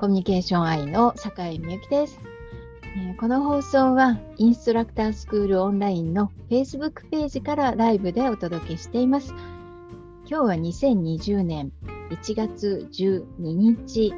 コミュニケーション愛の坂井美由紀です、えー、この放送はインストラクタースクールオンラインの Facebook ページからライブでお届けしています。今日は2020年1月12日、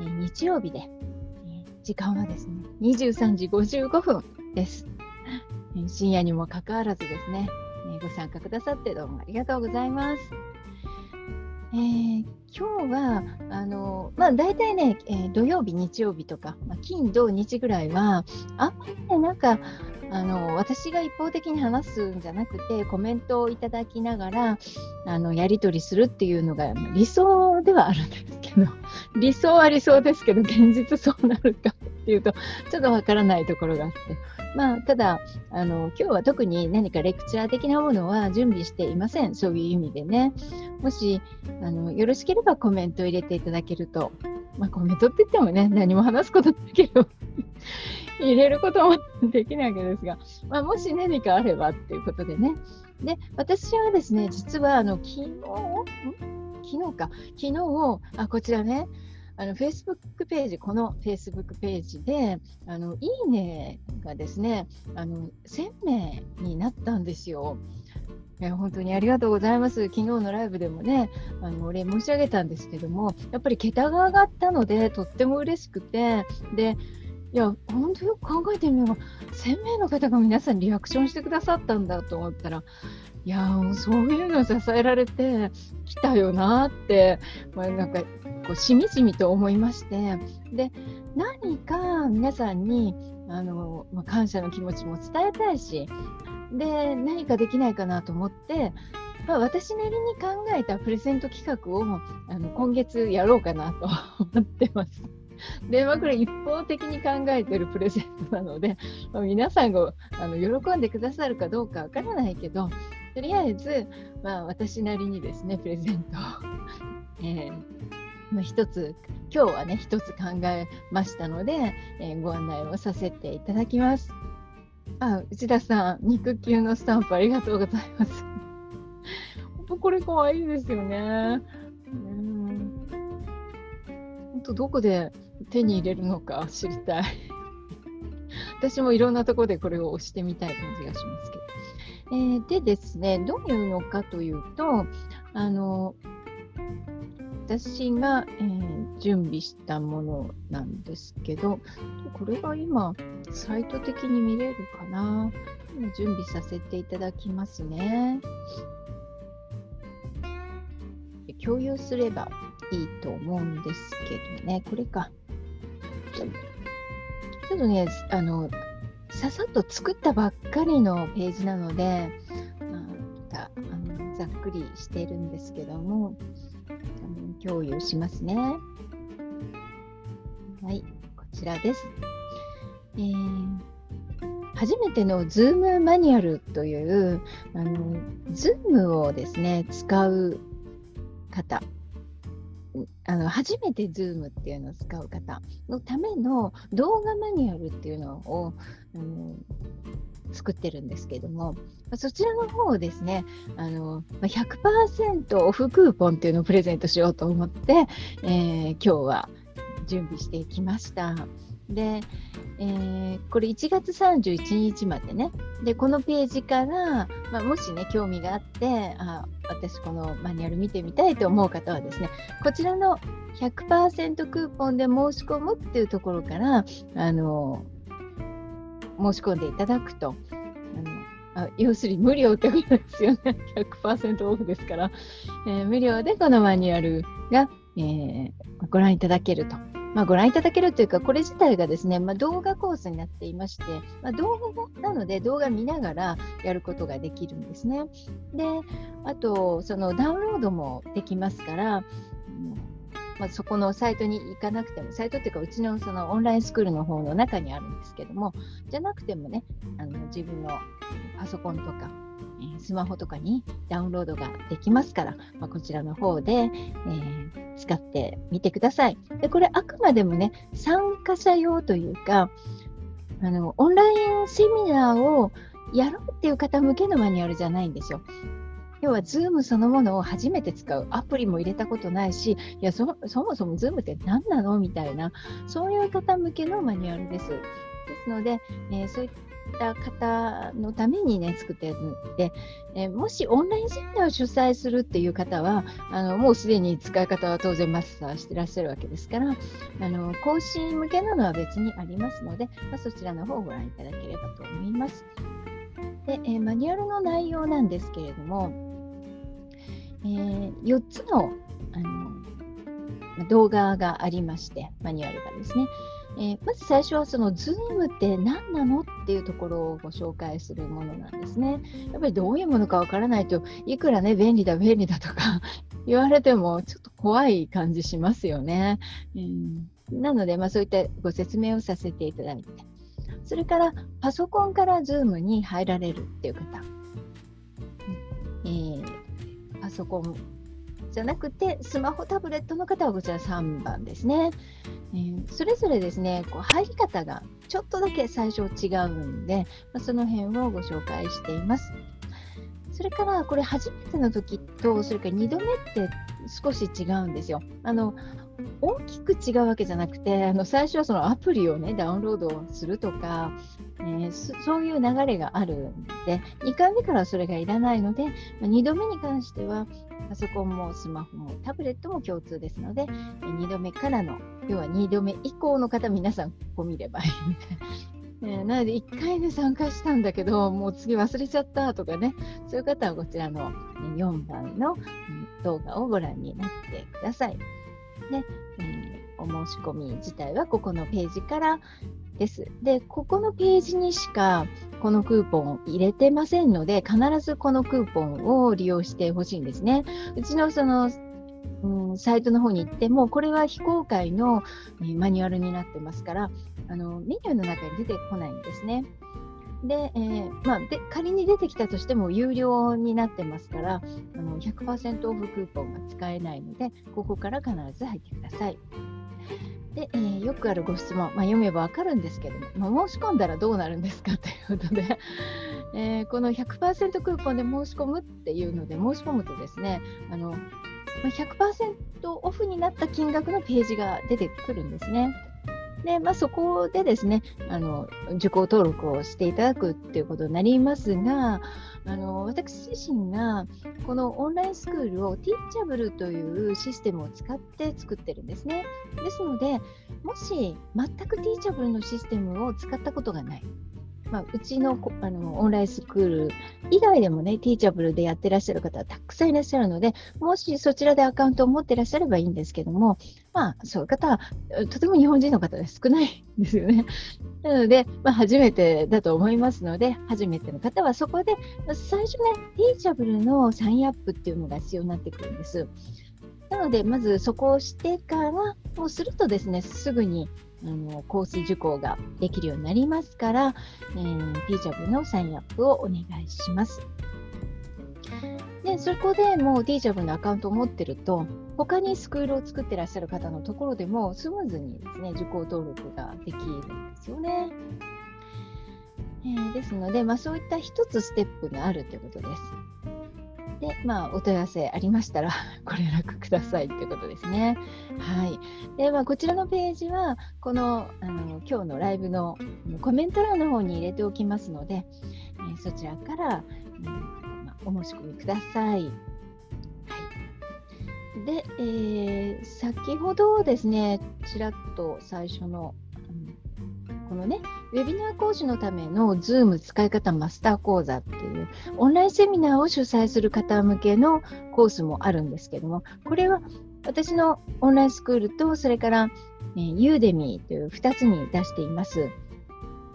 えー、日曜日で、えー、時間はですね23時55分です。深夜にもかかわらずですね、えご参加くださってどうもありがとうございます。えー、今日はあの、まあ、大体ね、えー、土曜日、日曜日とか、まあ、金、土、日ぐらいは、あんまりね、なんかあの私が一方的に話すんじゃなくてコメントをいただきながらあのやり取りするっていうのが理想ではあるんですけど 理想は理想ですけど現実そうなるかっていうとちょっとわからないところがあって。まあ、ただあの、今日は特に何かレクチャー的なものは準備していません、そういう意味でね。もしあのよろしければコメントを入れていただけると、まあ、コメントって言ってもね、何も話すことだけど 入れることもできないわけですが、まあ、もし何かあればっていうことでね。で、私はですね、実はあの昨日、昨日か、昨日、あ、こちらね、あの Facebook ページ、この Facebook ページで、あのいいねがですね、あの1000名になったんですよ。いや本当にありがとうございます。昨日のライブでもね、あのお礼申し上げたんですけども、やっぱり桁が上がったので、とっても嬉しくて、で、いや、本当よく考えてみれば、1000名の方が皆さんリアクションしてくださったんだと思ったら、いやそういうの支えられてきたよなって、まあ、なんかこうしみじみと思いましてで何か皆さんにあの、まあ、感謝の気持ちも伝えたいしで何かできないかなと思って、まあ、私なりに考えたプレゼント企画をあの今月やろうかなと 思ってます。で、まあ、これ一方的に考えてるプレゼントなので、まあ、皆さんがあの喜んでくださるかどうかわからないけど、とりあえず、まあ、私なりにですね、プレゼントを、えーまあ、一つ今日はね一つ考えましたので、えー、ご案内をさせていただきます。あ内田さん肉球のスタンプありがとうございます。本 当これ可愛いですよね。うん本当どこで手に入れるのか知りたい。私もいろんなところでこれを押してみたい感じがしますけど。えー、でですね、どういうのかというと、あの私が、えー、準備したものなんですけど、これが今、サイト的に見れるかな？準備させていただきますね。共有すればいいと思うんですけどね、これか。ちょっとね、あの、ささっと作ったばっかりのページなので、まあ、あのざっくりしているんですけども、共有しますね。はい、こちらです。えー、初めての Zoom マニュアルというあの Zoom をですね使う方あの初めて Zoom っていうのを使う方のための動画マニュアルっていうのを、うん、作ってるんですけども、そちらの方をですね、あの100%オフクーポンっていうのをプレゼントしようと思って、えー、今日は準備してきました。で、えー、これ1月31日までね、でこのページから、まあ、もしね、興味があって、あ私、このマニュアル見てみたいと思う方はですね、こちらの100%クーポンで申し込むっていうところから、あの申し込んでいただくと、あのあ要するに無料ってことですよね。100%オフですから、えー、無料でこのマニュアルが、えー、ご覧いただけると。まあ、ご覧いただけるというか、これ自体がですね、まあ、動画コースになっていまして、まあ、動画なので動画見ながらやることができるんですね。で、あと、そのダウンロードもできますから、まあ、そこのサイトに行かなくても、サイトっていうか、うちのそのオンラインスクールの方の中にあるんですけども、じゃなくてもね、あの自分のパソコンとか、えスマホとかにダウンロードができますから、まあ、こちらの方で、えー、使ってみてください。で、これあくまでもね、参加者用というか、あのオンラインセミナーをやろうっていう方向けのマニュアルじゃないんですよ。要は Zoom そのものを初めて使うアプリも入れたことないしいやそもそも Zoom って何なの？みたいなそういう方向けのマニュアルです。ですので、えー、そういった方のためにね、作ってるので、え、もしオンラインセミナーを主催するっていう方は、あのもうすでに使い方は当然マスターしてらっしゃるわけですから、あの講師向けなのは別にありますので、まあ、そちらの方をご覧いただければと思います。で、え、マニュアルの内容なんですけれども、えー、4つのあの動画がありまして、マニュアルがですね。えー、まず最初はその Zoom って何なのっていうところをご紹介するものなんですね。やっぱりどういうものかわからないといくらね便利だ便利だとか 言われてもちょっと怖い感じしますよね。うん、なので、まあ、そういったご説明をさせていただいてそれからパソコンから Zoom に入られるっていう方、えー、パソコンじゃなくてスマホタブレットの方はこちら3番ですね。えー、それぞれですねこう入り方がちょっとだけ最初違うんで、まあ、その辺をご紹介しています。それからこれ初めての時とそれから2度目って少し違うんですよ。あの大きく違うわけじゃなくてあの最初はそのアプリをねダウンロードするとか、えー、そういう流れがあるんで2回目からそれがいらないのでま2度目に関してはパソコンもスマホもタブレットも共通ですので2度目からの要は2度目以降の方皆さんここ見ればいい えー、なので1回で参加したんだけどもう次忘れちゃったとかねそういう方はこちらの4番の動画をご覧になってください。で、えー、お申し込み自体はここのページからです。で、ここのページにしかこのクーポンを入れてませんので、必ずこのクーポンを利用してほしいんですね。うちのそのうん、サイトの方に行っても、これは非公開の、マニュアルになってますから、あのメニューの中に出てこないんですね。で、えー、まあ、で仮に出てきたとしても有料になってますからあの100%オフクーポンが使えないのでここから必ず入ってください。で、えー、よくあるご質問、まあ、読めばわかるんですけども、まあ、申し込んだらどうなるんですかということで、えー、この100%クーポンで申し込むっていうので申し込むとですねあの、まあ、100%オフになった金額のページが出てくるんですね。で、まあ、そこでですねあの受講登録をしていただくっていうことになりますがあの私自身がこのオンラインスクールをティーチャブルというシステムを使って作ってるんですね。ですのでもし全くティーチャブルのシステムを使ったことがないまあ、うちのあのオンラインスクール以外でもね、ティーチャブルでやってらっしゃる方はたくさんいらっしゃるので、もしそちらでアカウントを持ってらっしゃればいいんですけども、まあ、そういう方はとても日本人の方で少ないんですよね。なので、まあ、初めてだと思いますので、初めての方はそこで、最初ね、ティーチャブルのサインアップっていうのが必要になってくるんです。なので、まずそこをしてから、もうするとですね、すぐにあのコース受講ができるようになりますから、えー、ティーチャブのサインアップをお願いします。で、そこでもうティーチャブのアカウントを持ってると、他にスクールを作ってらっしゃる方のところでもスムーズにですね、受講登録ができるんですよね。えー、ですので、まあ、そういった一つステップがあるということです。で、まあ、お問い合わせありましたら ご連絡くださいということですね。はい。で、まあ、こちらのページは、このあの今日のライブのコメント欄の方に入れておきますので、えー、そちらから、うんまあ、お申し込みください。はい、で、えー、先ほどですね、ちらっと最初のこのね、ウェビナー講師のための Zoom 使い方マスター講座っていうオンラインセミナーを主催する方向けのコースもあるんですけども、これは私のオンラインスクールと、それから、えー、ユーデミーという2つに出しています。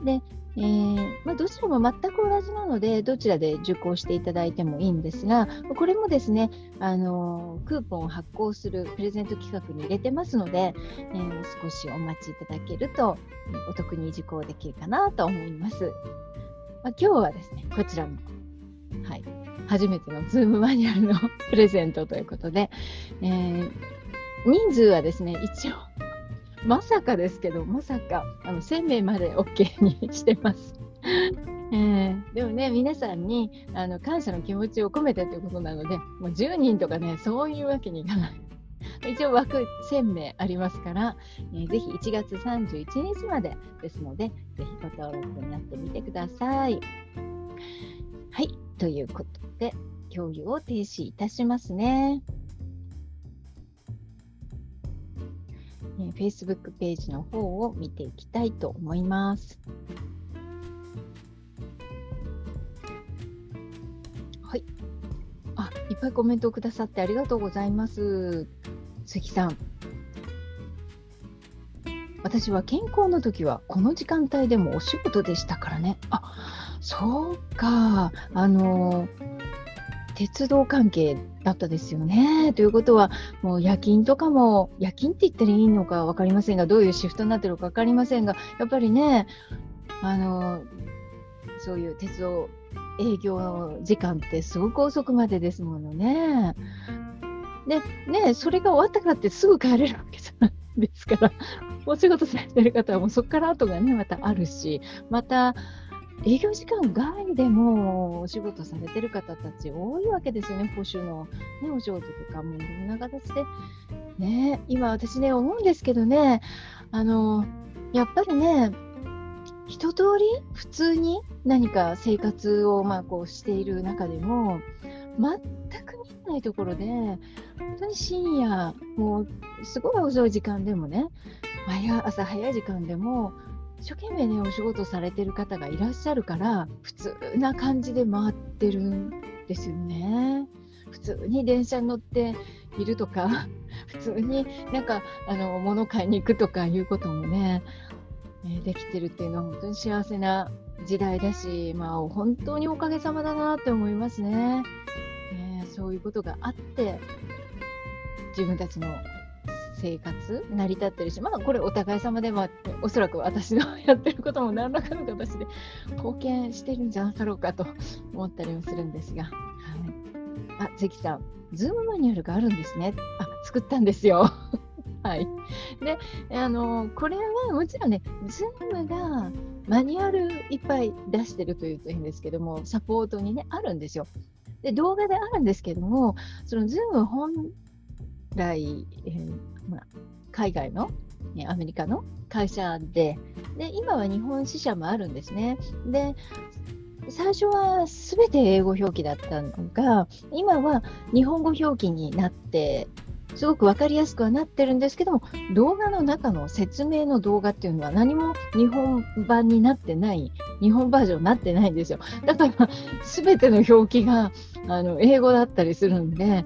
で、えー、まあ、どちらも全く同じなので、どちらで受講していただいてもいいんですが、これもですね、あのクーポンを発行するプレゼント企画に入れてますので、えー、少しお待ちいただけると、お得に受講できるかなと思います。まあ、今日はですね、こちらの、はい、初めてのズームマニュアルの プレゼントということで、えー、人数はですね、一応、まさかですけど、まさかあの1000名まで OK にしてます。えー、でもね、皆さんにあの感謝の気持ちを込めてということなので、もう10人とかね、そういうわけにいかない。一応枠1000名ありますから、えー、ぜひ1月31日までですので、ぜひご登録になってみてください。はい、ということで、共有を停止いたしますね。えー、Facebook ページの方を見ていきたいと思います。はい。あ、いっぱいコメントをくださってありがとうございます。関さん。私は健康の時はこの時間帯でもお仕事でしたからね。あ、そうか。あの鉄道関係だったですよね。ということは、もう夜勤とかも、夜勤って言ったらいいのか分かりませんが、どういうシフトになってるか分かりませんが、やっぱりね、あのそういう鉄道営業時間ってすごく遅くまでですものね。で、ね、それが終わったからってすぐ帰れるわけじゃないですから、お仕事されてる方はもうそこから後がね、またあるし、また、営業時間外でもお仕事されてる方たち多いわけですよね、保守の、ね、お仕事とかもいろんな形で。ね、今私ね、思うんですけどね、あの、やっぱりね、一通り普通に何か生活をまあこうしている中でも、全く見えないところで、本当に深夜、もうすごい遅い時間でもね、朝早い時間でも、一生懸命ねお仕事されてる方がいらっしゃるから普通な感じで回ってるんですよね。普通に電車に乗っているとか 普通になんかあの物買いに行くとかいうこともね、えできてるっていうのは本当に幸せな時代だし、まあ、本当におかげさまだなって思いますね。えー、そういうことがあって自分たちの生活成り立ってるし、まあ、これお互い様で、まあ、おそらく私のやってることも何らかの形で貢献してるんじゃなかろうかと思ったりもするんですが、はい、あ関さん、ズームマニュアルがあるんですね。あ作ったんですよ。はい、であのこれはもちろんね、ズームがマニュアルいっぱい出してるというと変ですけども、サポートにね、あるんですよ。で動画であるんですけども、そのズーム本来、えー、まあ、海外の、ね、アメリカの会社でで、今は日本支社もあるんですね。で最初は全て英語表記だったのが、今は日本語表記になって、すごく分かりやすくはなってるんですけども、動画の中の説明の動画っていうのは何も日本版になってない、日本バージョンになってないんですよ。だから、全ての表記があの英語だったりするんで、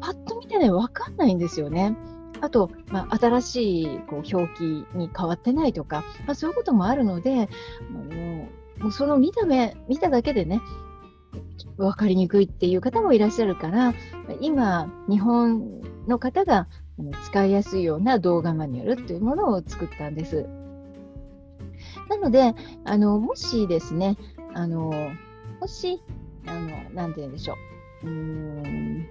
パッと見てね、分かんないんですよね。あと、まあ、新しいこう表記に変わってないとか、まあ、そういうこともあるので、あのもうその見た目、見ただけでね、分かりにくいっていう方もいらっしゃるから、今、日本の方が使いやすいような動画マニュアルっていうものを作ったんです。なので、あのもしですね、あのもし、あのなんて言うんでしょう、うん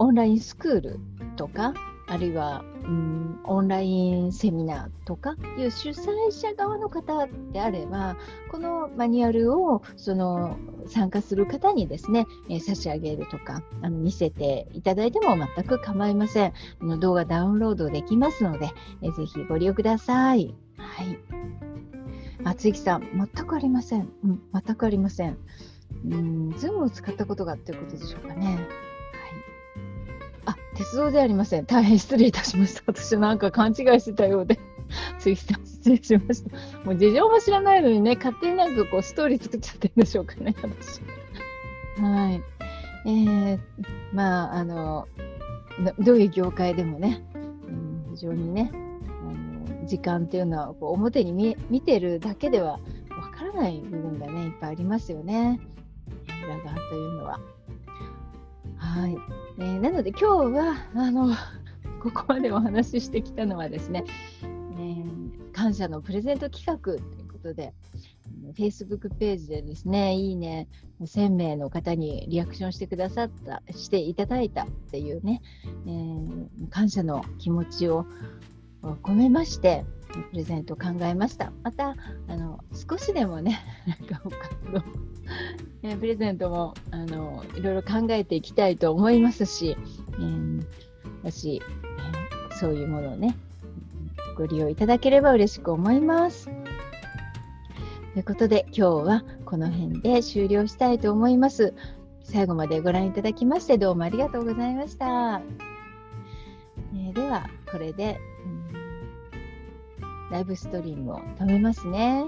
オンラインスクールとか、あるいは、うん、オンラインセミナーとかいう主催者側の方であれば、このマニュアルをその参加する方にですね、えー、差し上げるとかあの見せていただいても全く構いません。あの動画ダウンロードできますので、えー、ぜひご利用ください。はい。あ、つさん、全くありません。うん、全くありません。うん、ズームを使ったことがっていうことでしょうかね。鉄道ではありません。大変失礼いたしました。私なんか勘違いしてたようで。次さん、失礼しました。もう事情も知らないのにね、勝手になんかこうストーリー作っちゃってるんでしょうかね、私。はい。えー、まあ、あの、どういう業界でもね、うん、非常にね、あの時間っていうのはこう表に見見てるだけではわからない部分がね、いっぱいありますよね。裏側というのは。はい、えー、なので今日はあの ここまでお話ししてきたのはですね、えー、感謝のプレゼント企画ということで、Facebook ページでですね、いいね、1000名の方にリアクションしてくださった、していただいたっていうね、えー、感謝の気持ちを込めまして、プレゼントを考えました。また、あの少しでもね、なんか他のえプレゼントもあのいろいろ考えていきたいと思いますし、えー、私、えー、そういうものをね、ご利用いただければ嬉しく思います。ということで、今日はこの辺で終了したいと思います。最後までご覧いただきましてどうもありがとうございました。えー、では、これで、うん、ライブストリームを止めますね。